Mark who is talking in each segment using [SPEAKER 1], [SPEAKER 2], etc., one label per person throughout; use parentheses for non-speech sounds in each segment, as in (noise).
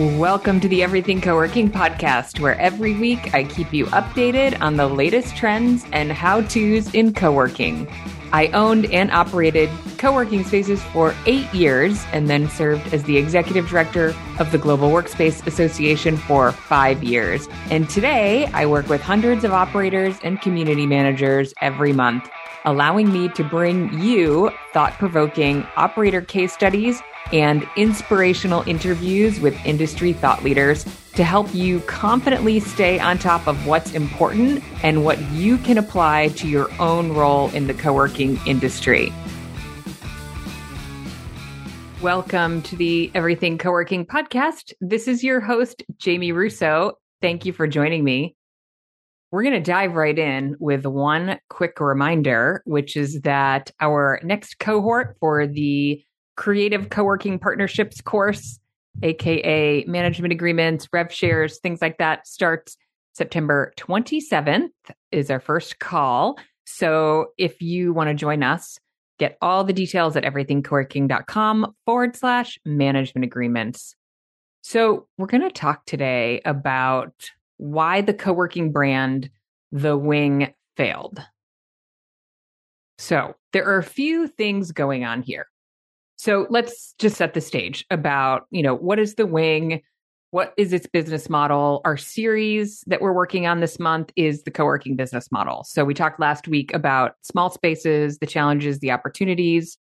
[SPEAKER 1] Welcome to the Everything Co-working podcast, where every week I keep you updated on the latest trends and how-tos in co-working. I owned and operated co-working spaces for eight years and then served as the executive director of the Global Workspace Association for five years. And today I work with hundreds of operators and community managers every month, allowing me to bring you thought-provoking operator case studies and inspirational interviews with industry thought leaders to help you confidently stay on top of what's important and what you can apply to your own role in the co working industry. Welcome to the Everything Co working podcast. This is your host, Jamie Russo. Thank you for joining me. We're going to dive right in with one quick reminder, which is that our next cohort for the creative co-working partnerships course, aka management agreements, rev shares, things like that, starts September 27th is our first call. So if you want to join us, get all the details at everythingcoworking.com forward slash management agreements. So we're going to talk today about why the co-working brand, The Wing, failed. So there are a few things going on here. So let's just set the stage about, you know, what is the wing? What is its business model? Our series that we're working on this month is the co-working business model. So we talked last week about small spaces, the challenges, the opportunities,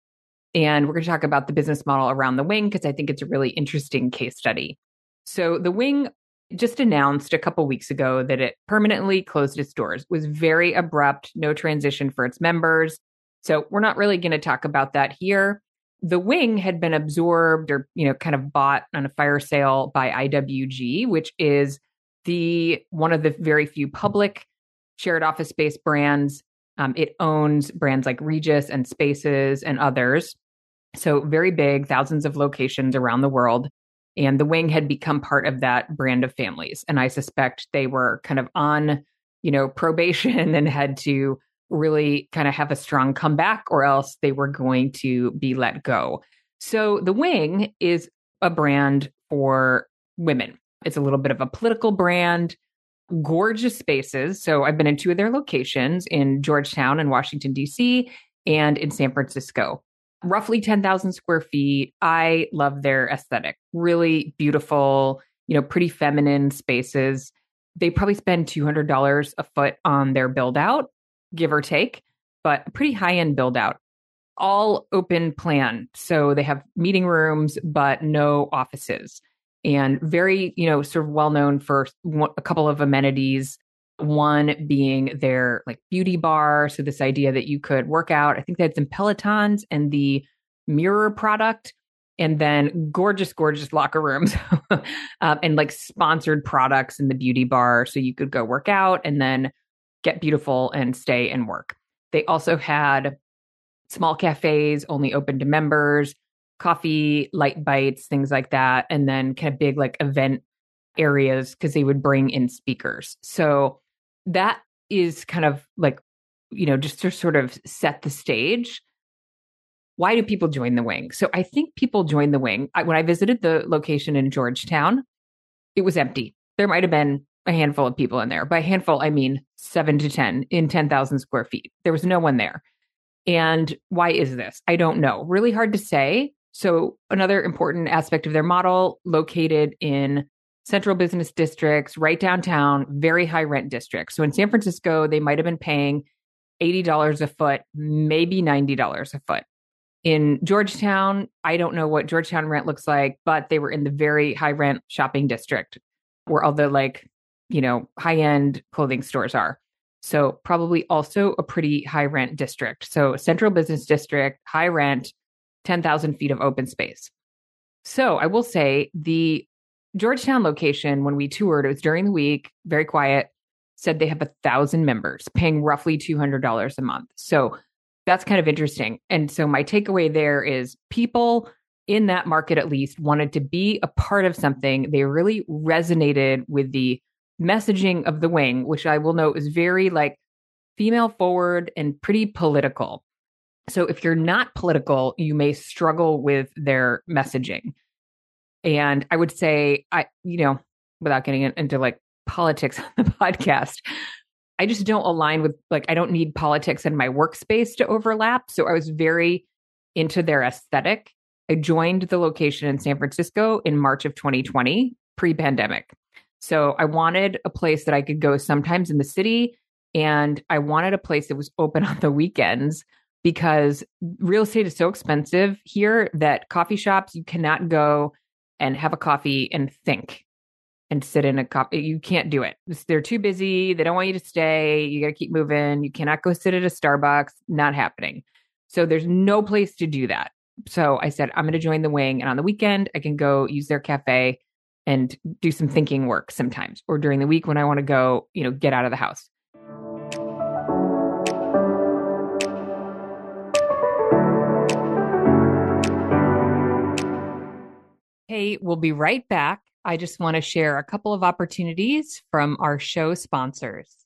[SPEAKER 1] and we're going to talk about the business model around the wing because I think it's a really interesting case study. So the wing just announced a couple weeks ago that it permanently closed its doors. It was very abrupt, no transition for its members. So we're not really going to talk about that here the wing had been absorbed or you know kind of bought on a fire sale by IWG, which is the one of the very few public shared office space brands. Um, it owns brands like Regus and Spaces and others. So very big, thousands of locations around the world. And the wing had become part of that brand of families. And I suspect they were kind of on, you know, probation (laughs) and had to really kind of have a strong comeback or else they were going to be let go. So the wing is a brand for women. It's a little bit of a political brand, gorgeous spaces. So I've been in two of their locations in Georgetown and Washington, D.C., and in San Francisco. Roughly 10,000 square feet. I love their aesthetic. Really beautiful, you know, pretty feminine spaces. They probably spend $200 a foot on their build out give or take, but pretty high end build out. All open plan. So they have meeting rooms, but no offices. And very, you know, sort of well known for a couple of amenities. One being their like beauty bar. So this idea that you could work out. I think they had some Pelotons and the mirror product and then gorgeous, gorgeous locker rooms (laughs) um, and like sponsored products in the beauty bar. So you could go work out and then get beautiful and stay and work. They also had small cafes only open to members, coffee, light bites, things like that, and then kind of big like event areas because they would bring in speakers. So that is kind of like, you know, just to sort of set the stage. Why do people join the wing? So I think people join the wing. I, when I visited the location in Georgetown, it was empty. There might have been a handful of people in there. By handful, I mean seven to 10 in 10,000 square feet. There was no one there. And why is this? I don't know. Really hard to say. So, another important aspect of their model located in central business districts, right downtown, very high rent districts. So, in San Francisco, they might have been paying $80 a foot, maybe $90 a foot. In Georgetown, I don't know what Georgetown rent looks like, but they were in the very high rent shopping district where all the like you know, high end clothing stores are. So, probably also a pretty high rent district. So, central business district, high rent, 10,000 feet of open space. So, I will say the Georgetown location, when we toured, it was during the week, very quiet, said they have a thousand members paying roughly $200 a month. So, that's kind of interesting. And so, my takeaway there is people in that market, at least, wanted to be a part of something. They really resonated with the messaging of the wing, which I will note is very like female forward and pretty political. So if you're not political, you may struggle with their messaging. And I would say, I, you know, without getting into like politics (laughs) on the podcast, I just don't align with, like, I don't need politics in my workspace to overlap. So I was very into their aesthetic. I joined the location in San Francisco in March of 2020, pre pandemic. So I wanted a place that I could go sometimes in the city. And I wanted a place that was open (laughs) on the weekends because real estate is so expensive here that coffee shops, you cannot go and have a coffee and think and sit in a coffee. You can't do it. They're too busy. They don't want you to stay. You got to keep moving. You cannot go sit at a Starbucks. Not happening. So there's no place to do that. So I said, I'm going to join the wing. And on the weekend, I can go use their cafe and do some thinking work sometimes, or during the week when I want to go, you know, get out of the house. Hey, we'll be right back. I just want to share a couple of opportunities from our show sponsors.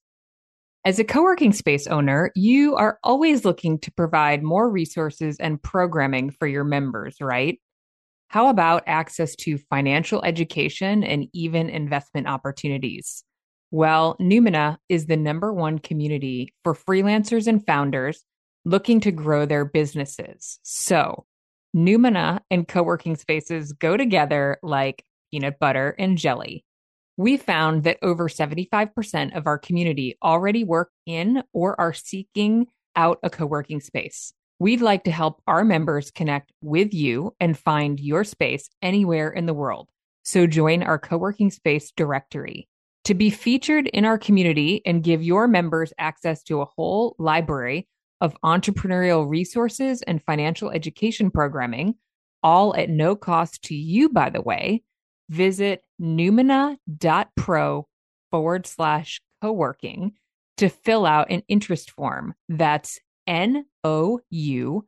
[SPEAKER 1] As a co working space owner, you are always looking to provide more resources and programming for your members, right? How about access to financial education and even investment opportunities? Well, Noumena is the number one community for freelancers and founders looking to grow their businesses. So, Noumena and co working spaces go together like peanut butter and jelly. We found that over 75% of our community already work in or are seeking out a co working space. We'd like to help our members connect with you and find your space anywhere in the world. So join our co working space directory. To be featured in our community and give your members access to a whole library of entrepreneurial resources and financial education programming, all at no cost to you, by the way, visit noumena.pro forward slash co working to fill out an interest form. That's N O U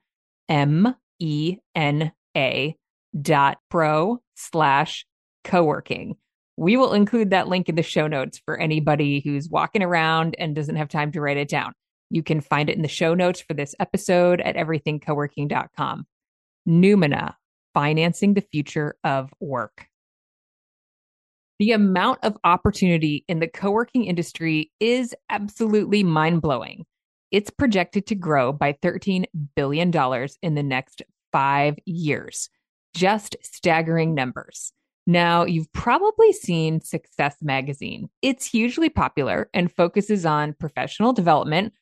[SPEAKER 1] M E N A dot pro slash co working. We will include that link in the show notes for anybody who's walking around and doesn't have time to write it down. You can find it in the show notes for this episode at everythingcoworking.com. Noumena, financing the future of work. The amount of opportunity in the co working industry is absolutely mind blowing it's projected to grow by $13 billion in the next five years. Just staggering numbers. Now, you've probably seen Success Magazine. It's hugely popular and focuses on professional development,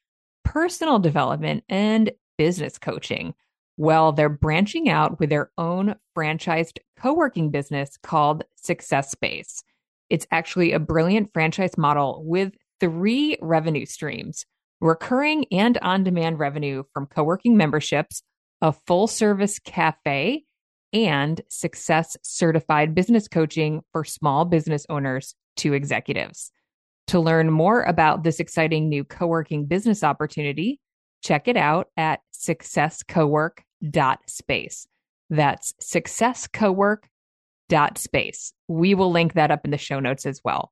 [SPEAKER 1] personal development, and business coaching. Well, they're branching out with their own franchised co working business called Success Space. It's actually a brilliant franchise model with three revenue streams recurring and on demand revenue from co working memberships, a full service cafe, and success certified business coaching for small business owners to executives. To learn more about this exciting new co working business opportunity, check it out at successcowork.space. That's successcowork.space. We will link that up in the show notes as well.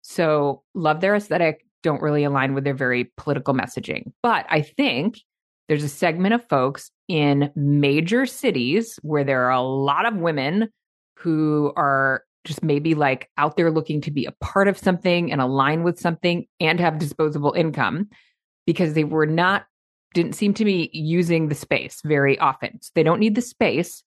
[SPEAKER 1] So, love their aesthetic, don't really align with their very political messaging. But I think there's a segment of folks in major cities where there are a lot of women who are just maybe like out there looking to be a part of something and align with something and have disposable income because they were not didn't seem to be using the space very often. So they don't need the space.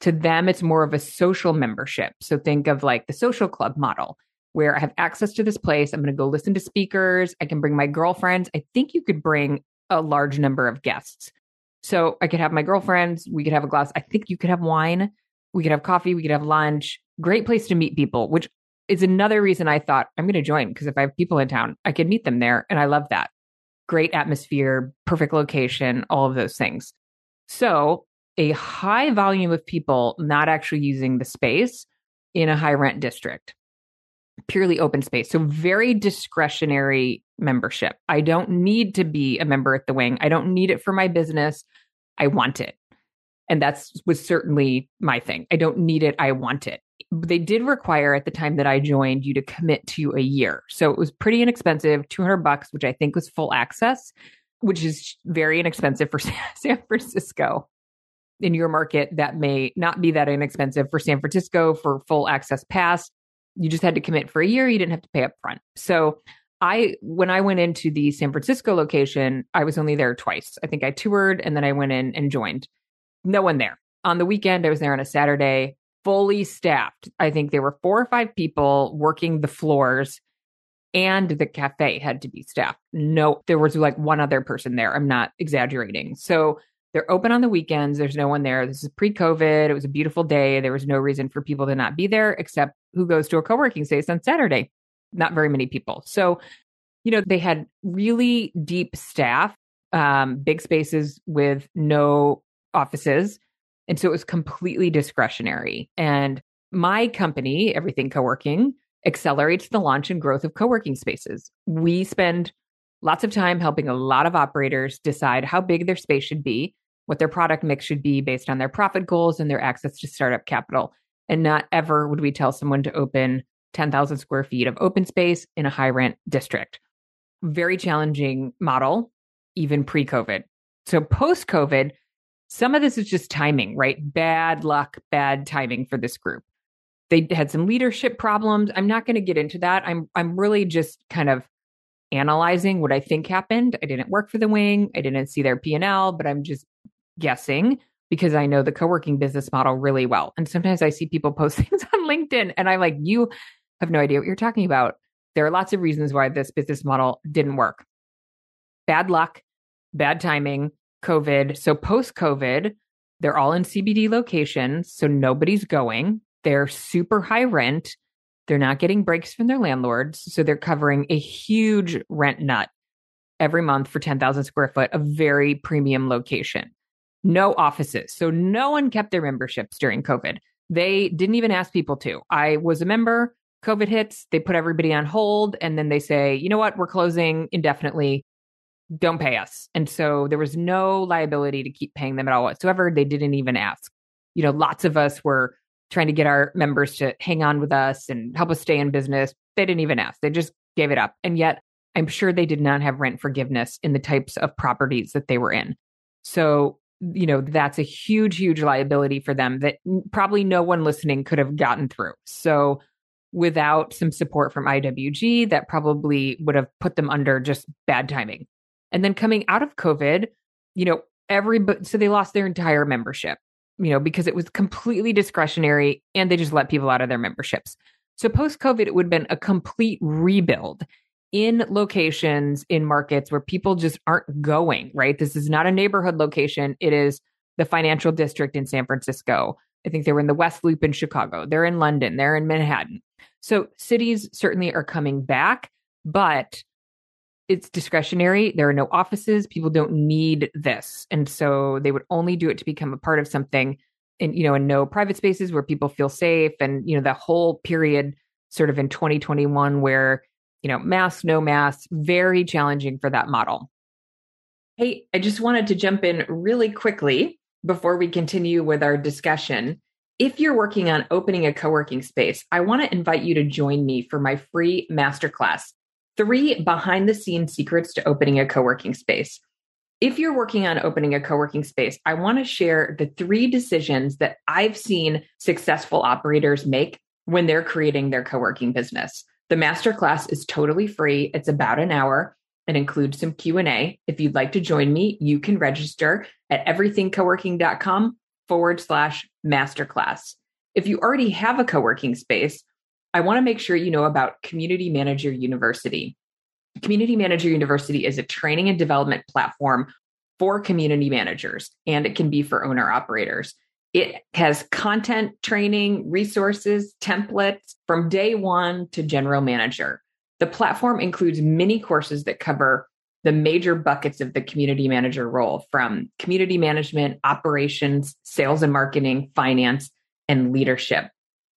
[SPEAKER 1] To them, it's more of a social membership. So think of like the social club model where I have access to this place. I'm going to go listen to speakers. I can bring my girlfriends. I think you could bring a large number of guests. So I could have my girlfriends. We could have a glass. I think you could have wine. We could have coffee. We could have lunch. Great place to meet people, which is another reason I thought I'm going to join because if I have people in town, I could meet them there. And I love that. Great atmosphere, perfect location, all of those things. So a high volume of people not actually using the space in a high rent district purely open space. So very discretionary membership. I don't need to be a member at the wing. I don't need it for my business. I want it. And that's was certainly my thing. I don't need it. I want it. They did require at the time that I joined you to commit to a year. So it was pretty inexpensive, 200 bucks, which I think was full access, which is very inexpensive for (laughs) San Francisco. in your market that may not be that inexpensive for San Francisco for full access pass. You just had to commit for a year. You didn't have to pay up front. So I, when I went into the San Francisco location, I was only there twice. I think I toured and then I went in and joined. No one there. On the weekend, I was there on a Saturday, fully staffed. I think there were four or five people working the floors and the cafe had to be staffed. No, there was like one other person there. I'm not exaggerating. So they're open on the weekends. There's no one there. This is pre COVID. It was a beautiful day. There was no reason for people to not be there except who goes to a co working space on Saturday. Not very many people. So, you know, they had really deep staff, um, big spaces with no offices. And so it was completely discretionary. And my company, Everything Co working, accelerates the launch and growth of co working spaces. We spend lots of time helping a lot of operators decide how big their space should be what their product mix should be based on their profit goals and their access to startup capital. And not ever would we tell someone to open 10,000 square feet of open space in a high rent district. Very challenging model, even pre COVID. So post COVID, some of this is just timing, right? Bad luck, bad timing for this group. They had some leadership problems. I'm not going to get into that. I'm I'm really just kind of analyzing what I think happened. I didn't work for the wing. I didn't see their P&L, but I'm just guessing because I know the co-working business model really well. And sometimes I see people (laughs) post things on LinkedIn and I'm like, you have no idea what you're talking about. There are lots of reasons why this business model didn't work. Bad luck, bad timing, COVID. So post COVID, they're all in CBD locations. So nobody's going. They're super high rent. They're not getting breaks from their landlords. So they're covering a huge rent nut every month for 10,000 square foot, a very premium location no offices. So no one kept their memberships during COVID. They didn't even ask people to. I was a member, COVID hits, they put everybody on hold, and then they say, you know what, we're closing indefinitely. Don't pay us. And so there was no liability to keep paying them at all whatsoever. They didn't even ask. You know, lots of us were trying to get our members to hang on with us and help us stay in business. They didn't even ask. They just gave it up. And yet, I'm sure they did not have rent forgiveness in the types of properties that they were in. So you know, that's a huge, huge liability for them that probably no one listening could have gotten through. So without some support from IWG, that probably would have put them under just bad timing. And then coming out of COVID, you know, every so they lost their entire membership, you know, because it was completely discretionary and they just let people out of their memberships. So post COVID, it would have been a complete rebuild in locations in markets where people just aren't going, right? This is not a neighborhood location. It is the financial district in San Francisco. I think they were in the West Loop in Chicago. They're in London. They're in Manhattan. So cities certainly are coming back, but it's discretionary. There are no offices. People don't need this. And so they would only do it to become a part of something and, you know, and no private spaces where people feel safe. And, you know, the whole period sort of in 2021 where you know, mass, no mass, very challenging for that model. Hey, I just wanted to jump in really quickly before we continue with our discussion. If you're working on opening a co working space, I want to invite you to join me for my free masterclass three behind the scenes secrets to opening a co working space. If you're working on opening a co working space, I want to share the three decisions that I've seen successful operators make when they're creating their co working business. The masterclass is totally free. It's about an hour and includes some Q&A. If you'd like to join me, you can register at everythingcoworking.com forward slash masterclass. If you already have a co-working space, I want to make sure you know about Community Manager University. Community Manager University is a training and development platform for community managers, and it can be for owner operators. It has content, training, resources, templates from day one to general manager. The platform includes many courses that cover the major buckets of the community manager role from community management, operations, sales and marketing, finance, and leadership.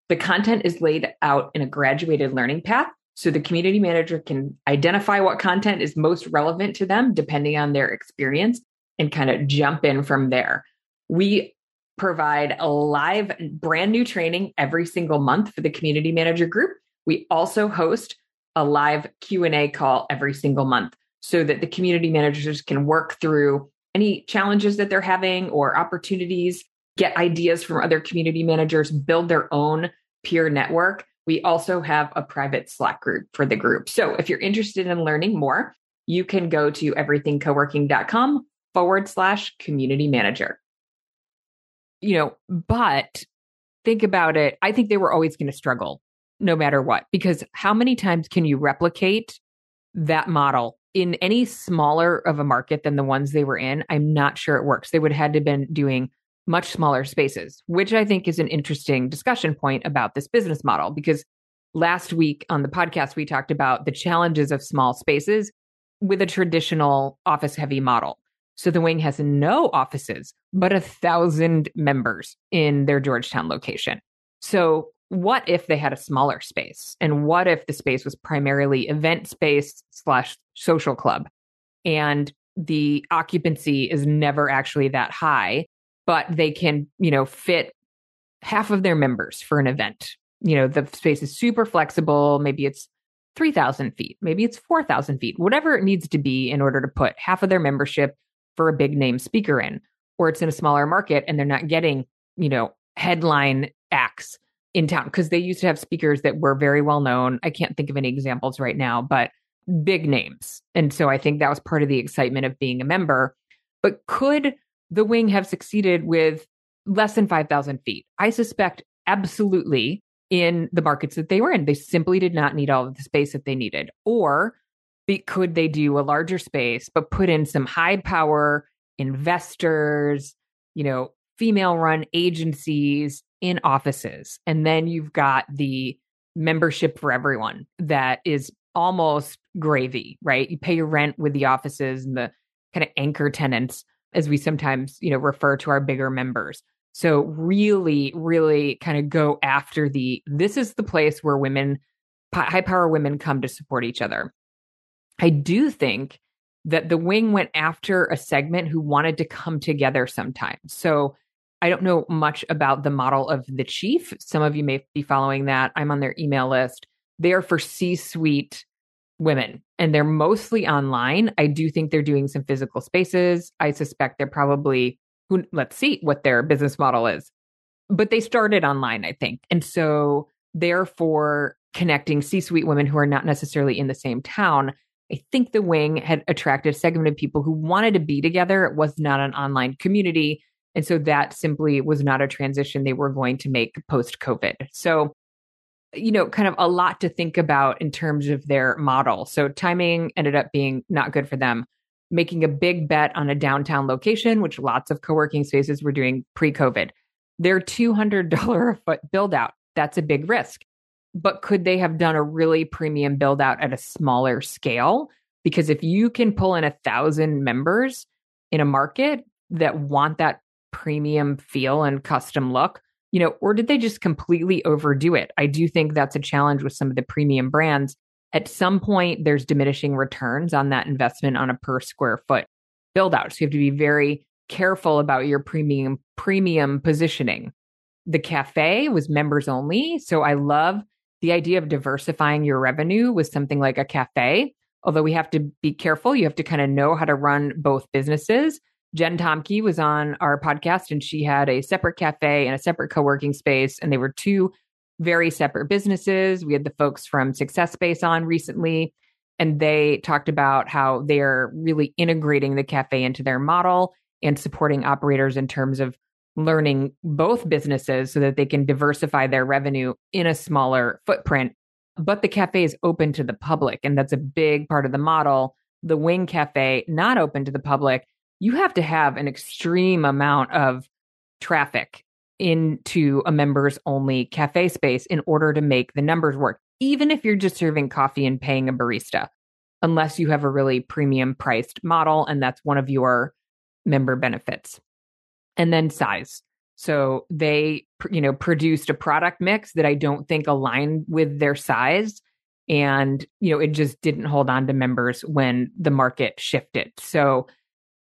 [SPEAKER 1] The content is laid out in a graduated learning path so the community manager can identify what content is most relevant to them depending on their experience and kind of jump in from there. We provide a live brand new training every single month for the community manager group. We also host a live Q&A call every single month so that the community managers can work through any challenges that they're having or opportunities get ideas from other community managers, build their own peer network. We also have a private Slack group for the group. So if you're interested in learning more, you can go to everythingcoworking.com forward slash community manager. You know, but think about it. I think they were always going to struggle no matter what, because how many times can you replicate that model in any smaller of a market than the ones they were in? I'm not sure it works. They would have had to have been doing much smaller spaces, which I think is an interesting discussion point about this business model. Because last week on the podcast, we talked about the challenges of small spaces with a traditional office heavy model. So the wing has no offices, but a thousand members in their Georgetown location. So what if they had a smaller space? And what if the space was primarily event space slash social club? And the occupancy is never actually that high, but they can, you know, fit half of their members for an event. You know, the space is super flexible. Maybe it's 3,000 feet, maybe it's 4,000 feet, whatever it needs to be in order to put half of their membership for a big name speaker in, or it's in a smaller market and they're not getting, you know, headline acts in town because they used to have speakers that were very well known. I can't think of any examples right now, but big names. And so I think that was part of the excitement of being a member. But could the wing have succeeded with less than 5,000 feet? I suspect absolutely in the markets that they were in. They simply did not need all of the space that they needed. Or be, could they do a larger space, but put in some high power investors, you know, female run agencies in offices? And then you've got the membership for everyone that is almost gravy, right? You pay your rent with the offices and the kind of anchor tenants, as we sometimes, you know, refer to our bigger members. So really, really kind of go after the this is the place where women, high power women come to support each other. I do think that the wing went after a segment who wanted to come together sometimes. So I don't know much about the model of the chief. Some of you may be following that. I'm on their email list. They are for C suite women and they're mostly online. I do think they're doing some physical spaces. I suspect they're probably who let's see what their business model is. But they started online, I think. And so therefore connecting C-suite women who are not necessarily in the same town. I think the wing had attracted a segment of people who wanted to be together. It was not an online community. And so that simply was not a transition they were going to make post COVID. So, you know, kind of a lot to think about in terms of their model. So timing ended up being not good for them making a big bet on a downtown location, which lots of co working spaces were doing pre COVID. Their $200 a foot build out, that's a big risk. But could they have done a really premium build out at a smaller scale? Because if you can pull in a thousand members in a market that want that premium feel and custom look, you know, or did they just completely overdo it? I do think that's a challenge with some of the premium brands at some point there's diminishing returns on that investment on a per square foot build out. So you have to be very careful about your premium premium positioning. The cafe was members only, so I love the idea of diversifying your revenue with something like a cafe. Although we have to be careful, you have to kind of know how to run both businesses. Jen Tomke was on our podcast and she had a separate cafe and a separate co-working space and they were two very separate businesses. We had the folks from Success Space on recently, and they talked about how they're really integrating the cafe into their model and supporting operators in terms of learning both businesses so that they can diversify their revenue in a smaller footprint. But the cafe is open to the public, and that's a big part of the model. The Wing Cafe, not open to the public, you have to have an extreme amount of traffic into a members only cafe space in order to make the numbers work, even if you're just serving coffee and paying a barista, unless you have a really premium priced model and that's one of your member benefits. And then size. So they, you know, produced a product mix that I don't think aligned with their size. And, you know, it just didn't hold on to members when the market shifted. So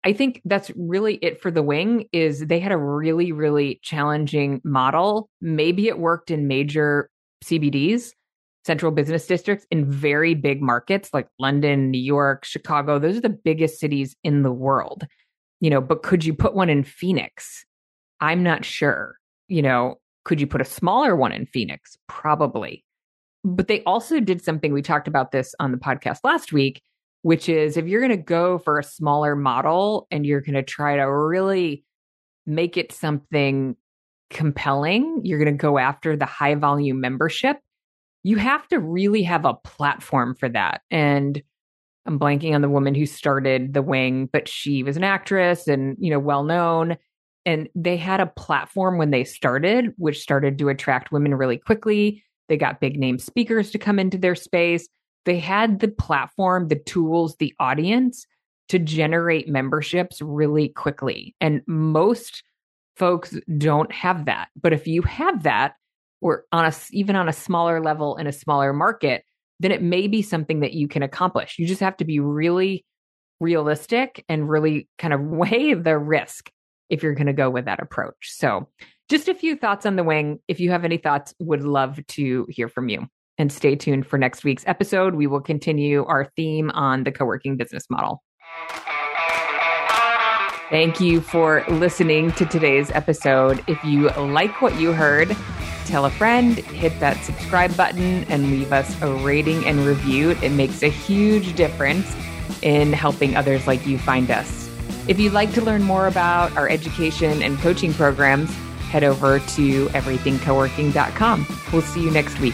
[SPEAKER 1] I think that's really it for the wing is they had a really really challenging model. Maybe it worked in major CBDs, central business districts in very big markets like London, New York, Chicago. Those are the biggest cities in the world. You know, but could you put one in Phoenix? I'm not sure. You know, could you put a smaller one in Phoenix? Probably. But they also did something. We talked about this on the podcast last week, which is if you're going to go for a smaller model and you're going to try to really make it something compelling, you're going to go after the high volume membership, you have to really have a platform for that. And I'm blanking on the woman who started the wing, but she was an actress and, you know, well known. And they had a platform when they started, which started to attract women really quickly. They got big name speakers to come into their space. They had the platform, the tools, the audience to generate memberships really quickly. And most folks don't have that. But if you have that, or on a even on a smaller level in a smaller market, then it may be something that you can accomplish. You just have to be really realistic and really kind of (laughs) weigh the risk if you're going to go with that approach. So, just a few thoughts on the wing. If you have any thoughts, would love to hear from you. And stay tuned for next week's episode. We will continue our theme on the co working business model. Thank you for listening to today's episode. If you like what you heard, tell a friend, hit that subscribe button, and leave us a rating and review. It makes a huge difference in helping others like you find us. If you'd like to learn more about our education and coaching programs, head over to everythingcoworking.com. We'll see you next week.